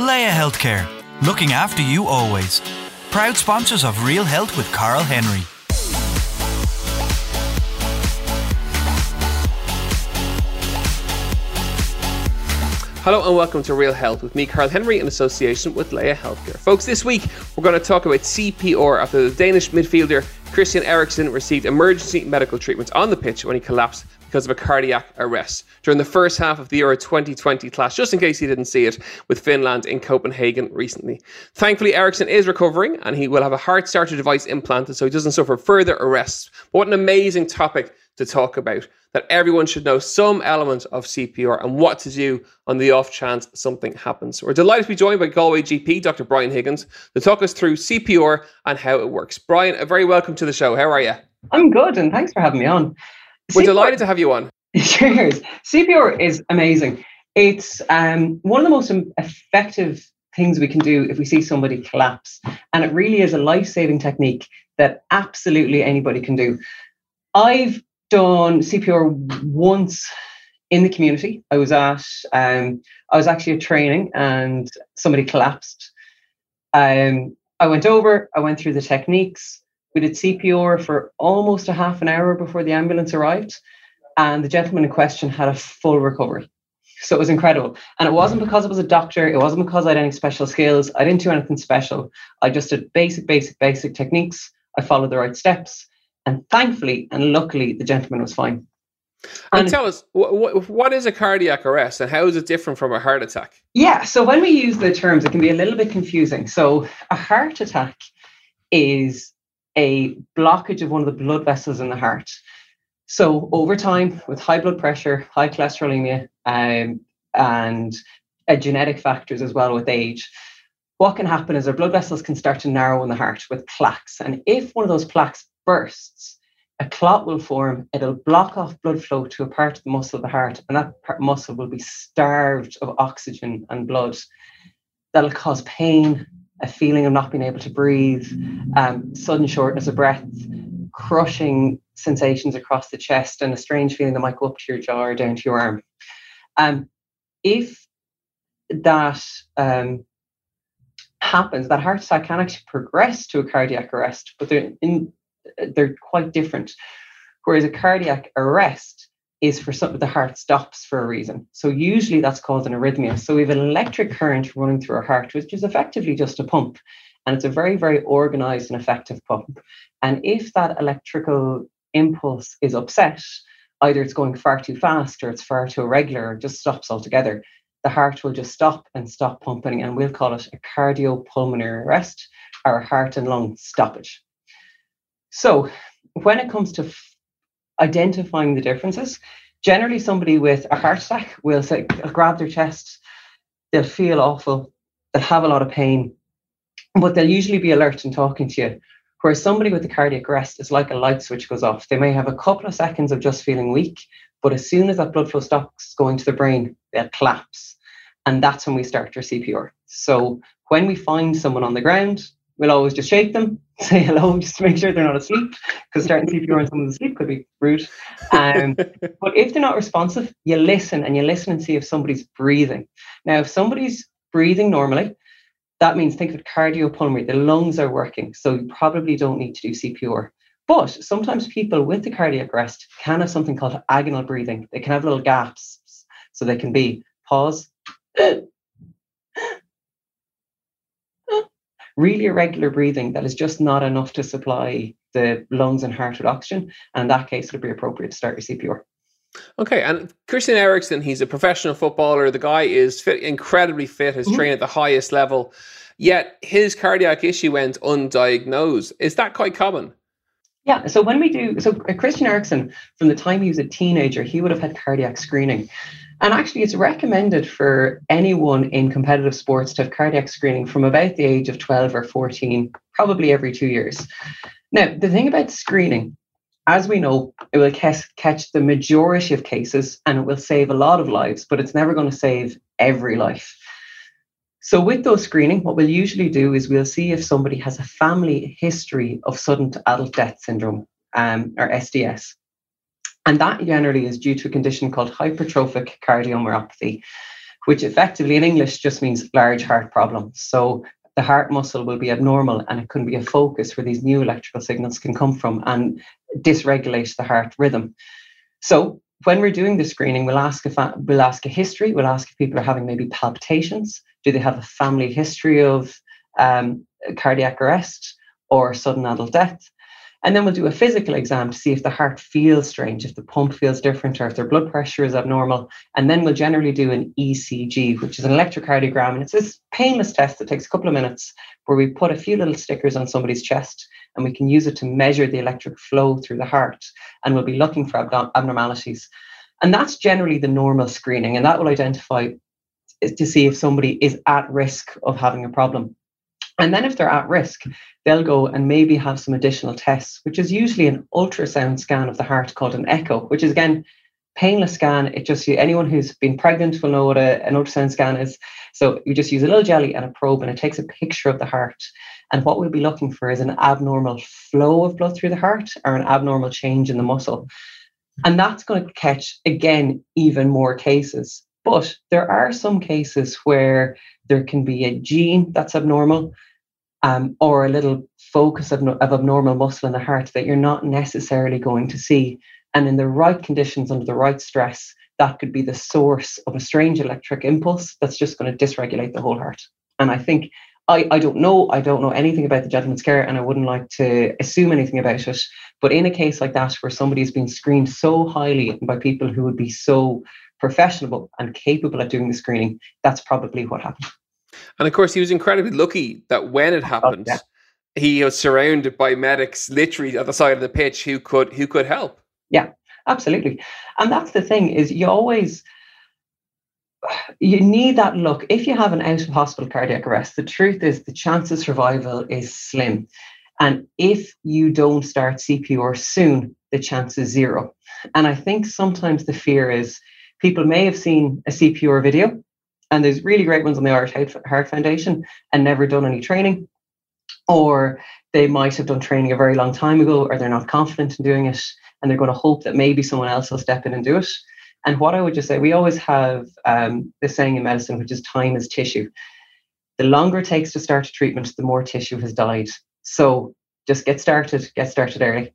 Laya Healthcare, looking after you always. Proud sponsors of Real Health with Carl Henry. Hello and welcome to Real Health with me, Carl Henry, in association with Laya Healthcare. Folks, this week we're going to talk about CPR after the Danish midfielder Christian Eriksen received emergency medical treatment on the pitch when he collapsed because of a cardiac arrest during the first half of the Euro 2020 clash, just in case you didn't see it with Finland in Copenhagen recently. Thankfully, Eriksen is recovering and he will have a heart starter device implanted so he doesn't suffer further arrests. But what an amazing topic to talk about that everyone should know some element of CPR and what to do on the off chance something happens. We're delighted to be joined by Galway GP, Dr. Brian Higgins, to talk us through CPR and how it works. Brian, a very welcome to the show. How are you? I'm good, and thanks for having me on. We're CPR, delighted to have you on. Cheers. CPR is amazing. It's um, one of the most effective things we can do if we see somebody collapse. And it really is a life saving technique that absolutely anybody can do. I've done CPR once in the community. I was at, um, I was actually at training and somebody collapsed. Um, I went over, I went through the techniques. We did CPR for almost a half an hour before the ambulance arrived. And the gentleman in question had a full recovery. So it was incredible. And it wasn't because I was a doctor, it wasn't because I had any special skills. I didn't do anything special. I just did basic, basic, basic techniques. I followed the right steps. And thankfully and luckily, the gentleman was fine. And, and tell us, what, what is a cardiac arrest and how is it different from a heart attack? Yeah, so when we use the terms, it can be a little bit confusing. So a heart attack is a blockage of one of the blood vessels in the heart. So over time, with high blood pressure, high cholesterolemia, um, and uh, genetic factors as well with age, what can happen is our blood vessels can start to narrow in the heart with plaques. And if one of those plaques bursts, a clot will form, it'll block off blood flow to a part of the muscle of the heart, and that part, muscle will be starved of oxygen and blood. That'll cause pain, a feeling of not being able to breathe, um, sudden shortness of breath, crushing sensations across the chest, and a strange feeling that might go up to your jaw or down to your arm. Um, if that um, happens, that heart attack can actually progress to a cardiac arrest, but they're in they're quite different. Whereas a cardiac arrest is for something the heart stops for a reason. So usually that's called an arrhythmia. So we have an electric current running through our heart, which is effectively just a pump. And it's a very, very organized and effective pump. And if that electrical impulse is upset, either it's going far too fast or it's far too irregular or just stops altogether, the heart will just stop and stop pumping. And we'll call it a cardiopulmonary arrest our heart and lung stoppage. So, when it comes to identifying the differences, generally somebody with a heart attack will say, grab their chest, they'll feel awful, they'll have a lot of pain, but they'll usually be alert and talking to you. Whereas somebody with a cardiac arrest is like a light switch goes off. They may have a couple of seconds of just feeling weak, but as soon as that blood flow stops going to the brain, they'll collapse. And that's when we start our CPR. So when we find someone on the ground, we'll always just shake them, say hello, just to make sure they're not asleep, because starting CPR on someone's asleep could be rude. Um, but if they're not responsive, you listen and you listen and see if somebody's breathing. Now, if somebody's breathing normally, that means think of cardiopulmonary, the lungs are working, so you probably don't need to do CPR. But sometimes people with the cardiac arrest can have something called agonal breathing. They can have little gaps, so they can be pause, really irregular breathing that is just not enough to supply the lungs and heart with oxygen. And in that case, it would be appropriate to start your CPR. Okay, and Christian Eriksen, he's a professional footballer. The guy is fit, incredibly fit, has mm-hmm. trained at the highest level, yet his cardiac issue went undiagnosed. Is that quite common? Yeah, so when we do, so Christian Eriksen, from the time he was a teenager, he would have had cardiac screening. And actually, it's recommended for anyone in competitive sports to have cardiac screening from about the age of 12 or 14, probably every two years. Now, the thing about screening, as we know, it will catch the majority of cases and it will save a lot of lives, but it's never going to save every life. So, with those screening, what we'll usually do is we'll see if somebody has a family history of sudden adult death syndrome um, or SDS. And that generally is due to a condition called hypertrophic cardiomyopathy, which effectively in English just means large heart problem. So the heart muscle will be abnormal and it can be a focus where these new electrical signals can come from and dysregulate the heart rhythm. So when we're doing the screening, we'll ask if we'll ask a history. We'll ask if people are having maybe palpitations. Do they have a family history of um, cardiac arrest or sudden adult death? And then we'll do a physical exam to see if the heart feels strange, if the pump feels different, or if their blood pressure is abnormal. And then we'll generally do an ECG, which is an electrocardiogram. And it's this painless test that takes a couple of minutes where we put a few little stickers on somebody's chest and we can use it to measure the electric flow through the heart. And we'll be looking for abnormalities. And that's generally the normal screening. And that will identify to see if somebody is at risk of having a problem. And then if they're at risk, they'll go and maybe have some additional tests, which is usually an ultrasound scan of the heart called an echo, which is again painless scan. It just anyone who's been pregnant will know what a, an ultrasound scan is. So you just use a little jelly and a probe, and it takes a picture of the heart. And what we'll be looking for is an abnormal flow of blood through the heart or an abnormal change in the muscle. And that's going to catch again even more cases. But there are some cases where there can be a gene that's abnormal um, or a little focus of, of abnormal muscle in the heart that you're not necessarily going to see. And in the right conditions, under the right stress, that could be the source of a strange electric impulse that's just going to dysregulate the whole heart. And I think I, I don't know, I don't know anything about the gentleman's care, and I wouldn't like to assume anything about it. But in a case like that, where somebody's been screened so highly by people who would be so professional and capable at doing the screening, that's probably what happened. And of course, he was incredibly lucky that when it happened, oh, yeah. he was surrounded by medics literally at the side of the pitch who could who could help. Yeah, absolutely. And that's the thing is you always you need that look. If you have an out of hospital cardiac arrest, the truth is the chance of survival is slim. And if you don't start CPR soon, the chance is zero. And I think sometimes the fear is people may have seen a CPR video and there's really great ones on the Irish Heart Foundation and never done any training, or they might have done training a very long time ago, or they're not confident in doing it, and they're going to hope that maybe someone else will step in and do it. And what I would just say, we always have um, this saying in medicine, which is time is tissue. The longer it takes to start a treatment, the more tissue has died. So just get started, get started early.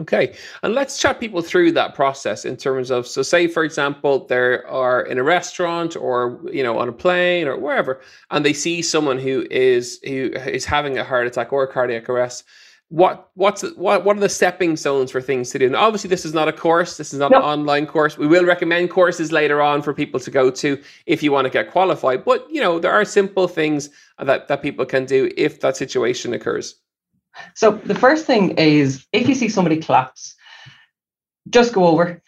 Okay, and let's chat people through that process in terms of so say for example they are in a restaurant or you know on a plane or wherever and they see someone who is who is having a heart attack or a cardiac arrest what what's what what are the stepping stones for things to do? And obviously this is not a course this is not an online course. We will recommend courses later on for people to go to if you want to get qualified but you know there are simple things that that people can do if that situation occurs so the first thing is if you see somebody collapse, just go over,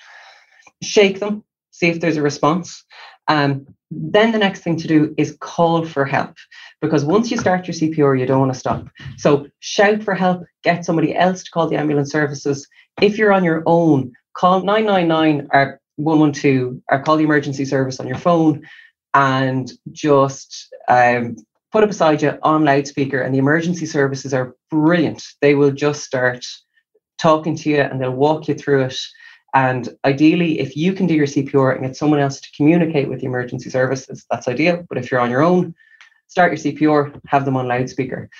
shake them, see if there's a response. Um, then the next thing to do is call for help because once you start your CPR, you don't want to stop. So shout for help, get somebody else to call the ambulance services. If you're on your own, call 999 or 112 or call the emergency service on your phone and just um, put it beside you on loudspeaker, and the emergency services are brilliant. They will just start talking to you and they'll walk you through it. And ideally, if you can do your CPR and get someone else to communicate with the emergency services, that's ideal. But if you're on your own, start your CPR, have them on loudspeaker.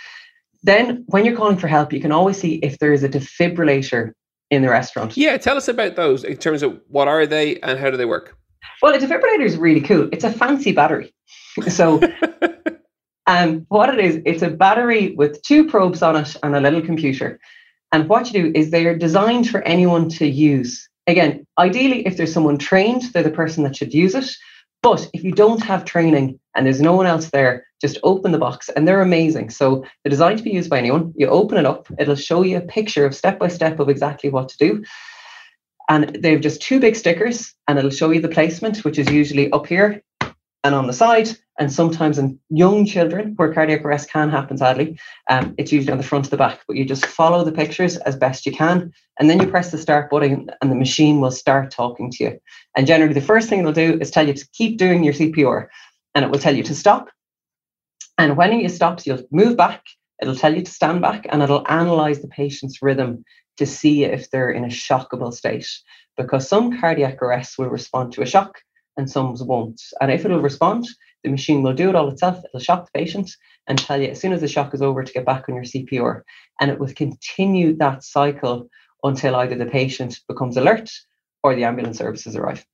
Then, when you're calling for help, you can always see if there is a defibrillator in the restaurant. Yeah, tell us about those in terms of what are they and how do they work? Well, a defibrillator is really cool. It's a fancy battery. So Um, what it is, it's a battery with two probes on it and a little computer. And what you do is they are designed for anyone to use. Again, ideally, if there's someone trained, they're the person that should use it. But if you don't have training and there's no one else there, just open the box and they're amazing. So they're designed to be used by anyone. You open it up, it'll show you a picture of step by step of exactly what to do. And they have just two big stickers, and it'll show you the placement, which is usually up here and on the side. And sometimes in young children where cardiac arrest can happen, sadly, um, it's usually on the front of the back. But you just follow the pictures as best you can. And then you press the start button, and the machine will start talking to you. And generally, the first thing it'll do is tell you to keep doing your CPR, and it will tell you to stop. And when you stop, you'll move back. It'll tell you to stand back, and it'll analyze the patient's rhythm to see if they're in a shockable state. Because some cardiac arrests will respond to a shock, and some won't. And if it'll respond, the machine will do it all itself. It'll shock the patient and tell you as soon as the shock is over to get back on your CPR. And it will continue that cycle until either the patient becomes alert or the ambulance services arrive.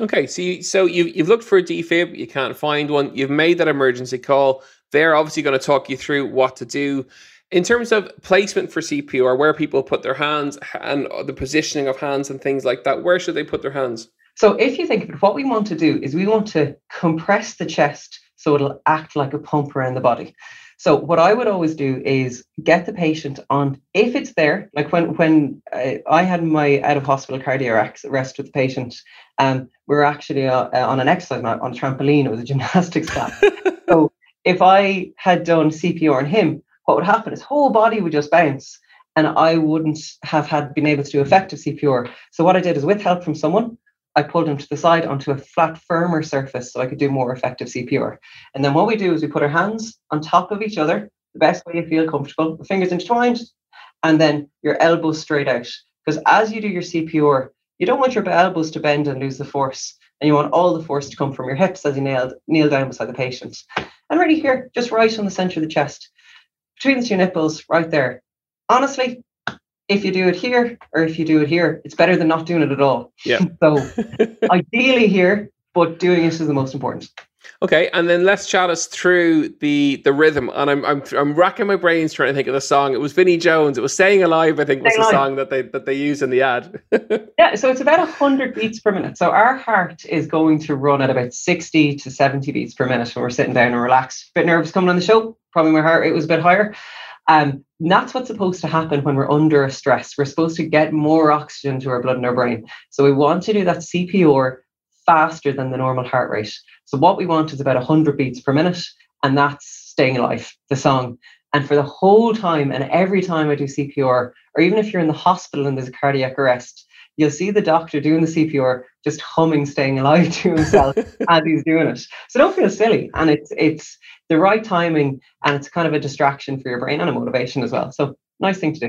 Okay, so you, so you you've looked for a defib, you can't find one. You've made that emergency call. They're obviously going to talk you through what to do. In terms of placement for CPR, where people put their hands and the positioning of hands and things like that, where should they put their hands? So if you think of it, what we want to do is we want to compress the chest so it'll act like a pump around the body. So what I would always do is get the patient on, if it's there, like when when I, I had my out of hospital cardiac arrest with the patient, um, we were actually uh, uh on an exercise mat on a trampoline. It was a gymnastics class. so if I had done CPR on him, what would happen? His whole body would just bounce, and I wouldn't have had been able to do effective CPR. So what I did is with help from someone, I pulled him to the side onto a flat, firmer surface so I could do more effective CPR. And then what we do is we put our hands on top of each other, the best way you feel comfortable, the fingers intertwined, and then your elbows straight out. Because as you do your CPR, you don't want your elbows to bend and lose the force. And you want all the force to come from your hips as you kneel, kneel down beside the patient. And really here, just right on the center of the chest, between the two nipples, right there. Honestly, if you do it here or if you do it here, it's better than not doing it at all. Yeah. so ideally here, but doing it is the most important. Okay, and then let's chat us through the the rhythm. And I'm I'm I'm racking my brains trying to think of the song. It was Vinnie Jones. It was "Staying Alive." I think was the song that they that they use in the ad. yeah, so it's about hundred beats per minute. So our heart is going to run at about sixty to seventy beats per minute when we're sitting down and relaxed. Bit nervous coming on the show. Probably my heart it was a bit higher. Um, that's what's supposed to happen when we're under a stress. We're supposed to get more oxygen to our blood and our brain. So we want to do that CPR faster than the normal heart rate. So what we want is about 100 beats per minute, and that's staying alive, the song. And for the whole time, and every time I do CPR, or even if you're in the hospital and there's a cardiac arrest, you'll see the doctor doing the CPR just humming staying alive to himself as he's doing it. So don't feel silly. And it's it's the right timing and it's kind of a distraction for your brain and a motivation as well. So nice thing to do.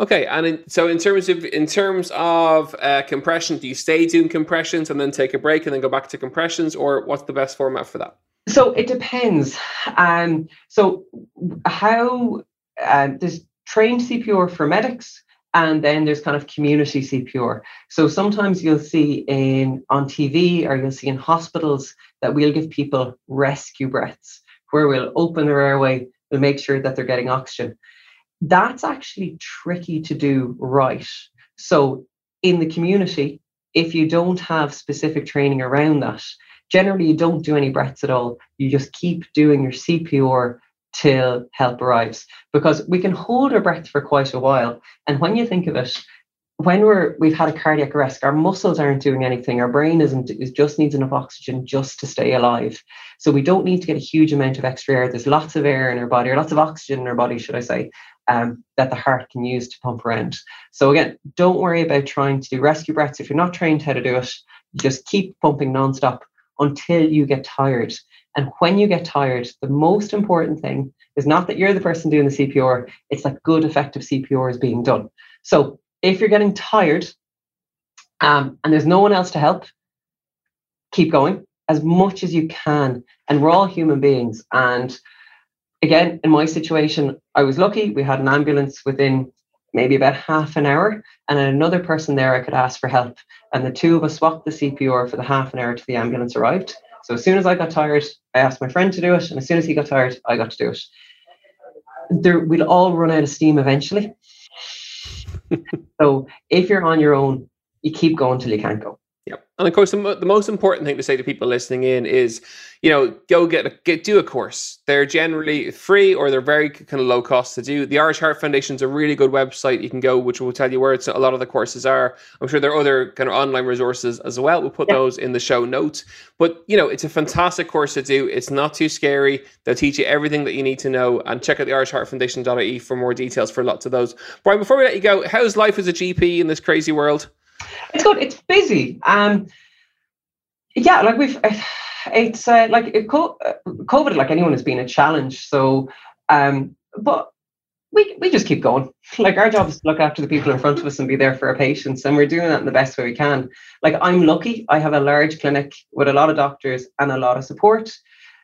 Okay, and in, so in terms of in terms of uh, compression, do you stay doing compressions and then take a break and then go back to compressions, or what's the best format for that? So it depends. Um, so how uh, there's trained CPR for medics, and then there's kind of community CPR. So sometimes you'll see in on TV or you'll see in hospitals that we'll give people rescue breaths where we'll open their airway, we'll make sure that they're getting oxygen. That's actually tricky to do right. So, in the community, if you don't have specific training around that, generally you don't do any breaths at all. You just keep doing your CPR till help arrives because we can hold our breath for quite a while. And when you think of it, when we're we've had a cardiac arrest, our muscles aren't doing anything. Our brain isn't it just needs enough oxygen just to stay alive. So we don't need to get a huge amount of extra air. There's lots of air in our body, or lots of oxygen in our body, should I say, um, that the heart can use to pump around. So again, don't worry about trying to do rescue breaths. If you're not trained how to do it, just keep pumping nonstop until you get tired. And when you get tired, the most important thing is not that you're the person doing the CPR, it's that good, effective CPR is being done. So if you're getting tired um, and there's no one else to help, keep going as much as you can. And we're all human beings. And again, in my situation, I was lucky. We had an ambulance within maybe about half an hour, and another person there I could ask for help. And the two of us swapped the CPR for the half an hour till the ambulance arrived. So as soon as I got tired, I asked my friend to do it, and as soon as he got tired, I got to do it. There, we'll all run out of steam eventually. so if you're on your own, you keep going till you can't go. Yep. And of course, the, mo- the most important thing to say to people listening in is, you know, go get a, get do a course. They're generally free or they're very kind of low cost to do. The Irish Heart Foundation is a really good website you can go, which will tell you where it's, a lot of the courses are. I'm sure there are other kind of online resources as well. We'll put those in the show notes. But you know, it's a fantastic course to do. It's not too scary. They'll teach you everything that you need to know. And check out the Irish Heart Foundation.ie for more details for lots of those. Brian, before we let you go, how's life as a GP in this crazy world? It's good. It's busy. Um, yeah, like we've, it's uh, like COVID, like anyone, has been a challenge. So, um, but we we just keep going. Like our job is to look after the people in front of us and be there for our patients, and we're doing that in the best way we can. Like I'm lucky; I have a large clinic with a lot of doctors and a lot of support,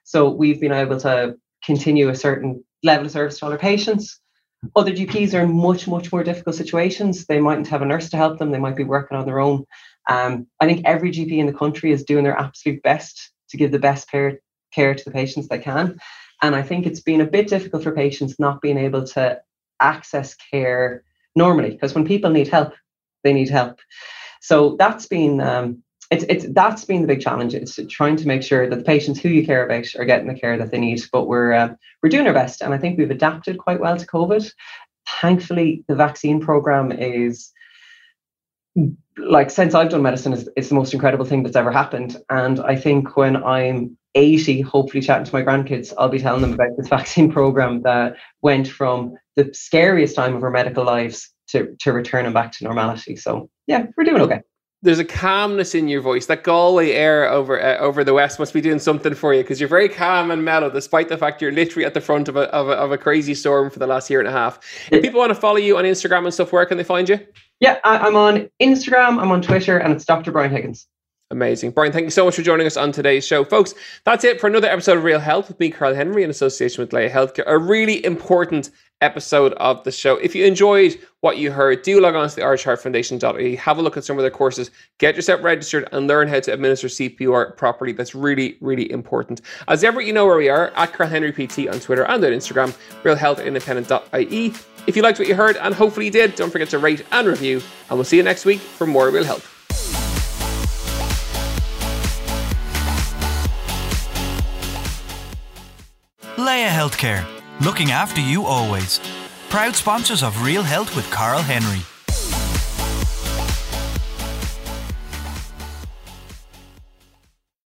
so we've been able to continue a certain level of service to all our patients. Other GPs are in much, much more difficult situations. They mightn't have a nurse to help them. They might be working on their own. Um, I think every GP in the country is doing their absolute best to give the best care, care to the patients they can. And I think it's been a bit difficult for patients not being able to access care normally because when people need help, they need help. So that's been um, it's it's that's been the big challenge. It's trying to make sure that the patients who you care about are getting the care that they need. But we're uh, we're doing our best, and I think we've adapted quite well to COVID. Thankfully, the vaccine program is like since I've done medicine, is it's the most incredible thing that's ever happened. And I think when I'm 80, hopefully chatting to my grandkids, I'll be telling them about this vaccine program that went from the scariest time of our medical lives to to returning back to normality. So yeah, we're doing okay there's a calmness in your voice. That Galway air over uh, over the west must be doing something for you because you're very calm and mellow, despite the fact you're literally at the front of a, of a, of a crazy storm for the last year and a half. If people want to follow you on Instagram and stuff, where can they find you? Yeah, I, I'm on Instagram, I'm on Twitter, and it's Dr. Brian Higgins. Amazing. Brian, thank you so much for joining us on today's show. Folks, that's it for another episode of Real Health with me, Carl Henry, in association with Laya Healthcare. A really important episode of the show. If you enjoyed what you heard, do log on to the Irish Heart Foundation.ie, have a look at some of their courses, get yourself registered, and learn how to administer CPR properly. That's really, really important. As ever, you know where we are at Carl Henry PT on Twitter and on Instagram, realhealthindependent.ie. If you liked what you heard, and hopefully you did, don't forget to rate and review, and we'll see you next week for more Real Health. Laya Healthcare, looking after you always. Proud sponsors of Real Health with Carl Henry.